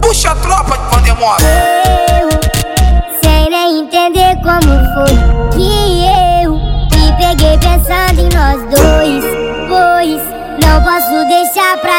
Puxa a tropa de Vandemota. Eu, sem nem entender como foi que eu me peguei pensando em nós dois. Pois não posso deixar pra